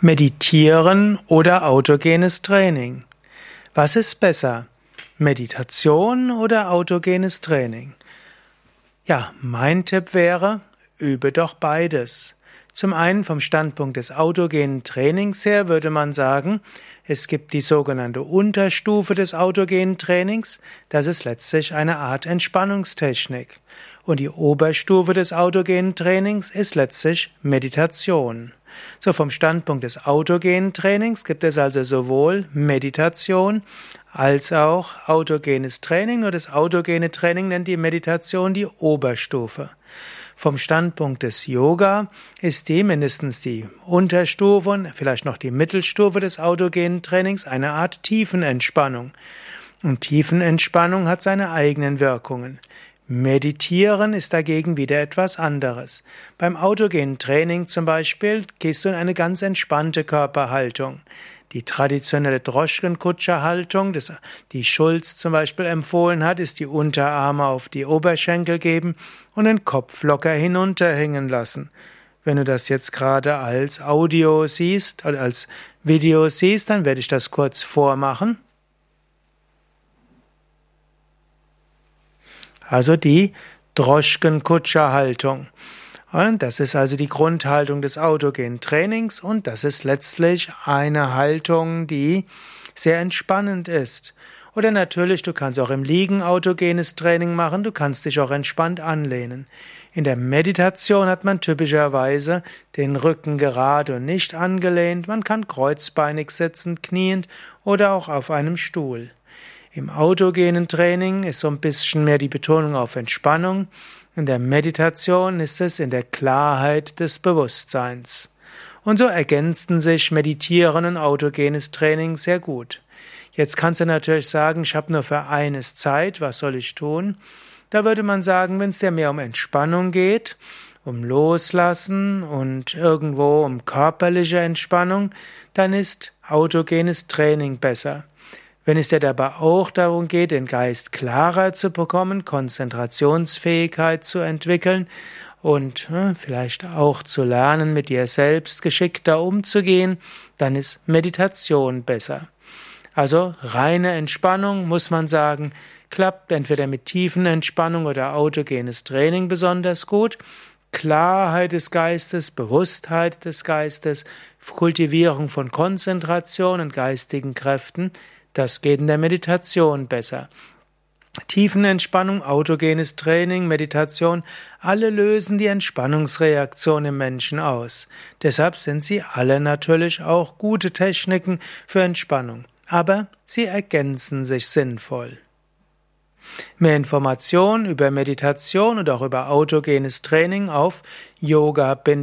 Meditieren oder autogenes Training? Was ist besser? Meditation oder autogenes Training? Ja, mein Tipp wäre, übe doch beides. Zum einen vom Standpunkt des autogenen Trainings her würde man sagen, es gibt die sogenannte Unterstufe des autogenen Trainings, das ist letztlich eine Art Entspannungstechnik. Und die Oberstufe des autogenen Trainings ist letztlich Meditation. So vom Standpunkt des autogenen Trainings gibt es also sowohl Meditation als auch autogenes Training. Nur das autogene Training nennt die Meditation die Oberstufe. Vom Standpunkt des Yoga ist die mindestens die Unterstufe und vielleicht noch die Mittelstufe des autogenen Trainings eine Art Tiefenentspannung. Und Tiefenentspannung hat seine eigenen Wirkungen. Meditieren ist dagegen wieder etwas anderes. Beim autogenen Training zum Beispiel gehst du in eine ganz entspannte Körperhaltung. Die traditionelle Droschkenkutscherhaltung, die Schulz zum Beispiel empfohlen hat, ist die Unterarme auf die Oberschenkel geben und den Kopf locker hinunterhängen lassen. Wenn du das jetzt gerade als Audio siehst oder als Video siehst, dann werde ich das kurz vormachen. Also die Droschkenkutscherhaltung. Und das ist also die Grundhaltung des autogenen Trainings und das ist letztlich eine Haltung, die sehr entspannend ist. Oder natürlich, du kannst auch im Liegen autogenes Training machen, du kannst dich auch entspannt anlehnen. In der Meditation hat man typischerweise den Rücken gerade und nicht angelehnt, man kann kreuzbeinig sitzen, kniend oder auch auf einem Stuhl. Im autogenen Training ist so ein bisschen mehr die Betonung auf Entspannung. In der Meditation ist es in der Klarheit des Bewusstseins. Und so ergänzen sich Meditieren und autogenes Training sehr gut. Jetzt kannst du natürlich sagen, ich habe nur für eines Zeit, was soll ich tun? Da würde man sagen, wenn es dir mehr um Entspannung geht, um Loslassen und irgendwo um körperliche Entspannung, dann ist autogenes Training besser. Wenn es dir dabei auch darum geht, den Geist klarer zu bekommen, Konzentrationsfähigkeit zu entwickeln und äh, vielleicht auch zu lernen, mit dir selbst geschickter umzugehen, dann ist Meditation besser. Also reine Entspannung, muss man sagen, klappt entweder mit tiefen Entspannung oder autogenes Training besonders gut. Klarheit des Geistes, Bewusstheit des Geistes, Kultivierung von Konzentration und geistigen Kräften, das geht in der Meditation besser. Tiefenentspannung, autogenes Training, Meditation, alle lösen die Entspannungsreaktion im Menschen aus. Deshalb sind sie alle natürlich auch gute Techniken für Entspannung. Aber sie ergänzen sich sinnvoll. Mehr Informationen über Meditation und auch über autogenes Training auf yoga-vidya.de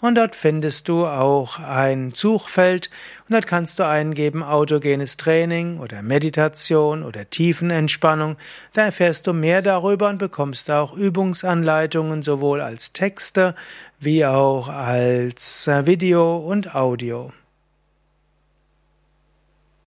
und dort findest du auch ein Suchfeld und dort kannst du eingeben autogenes Training oder Meditation oder Tiefenentspannung. Da erfährst du mehr darüber und bekommst auch Übungsanleitungen sowohl als Texte wie auch als Video und Audio.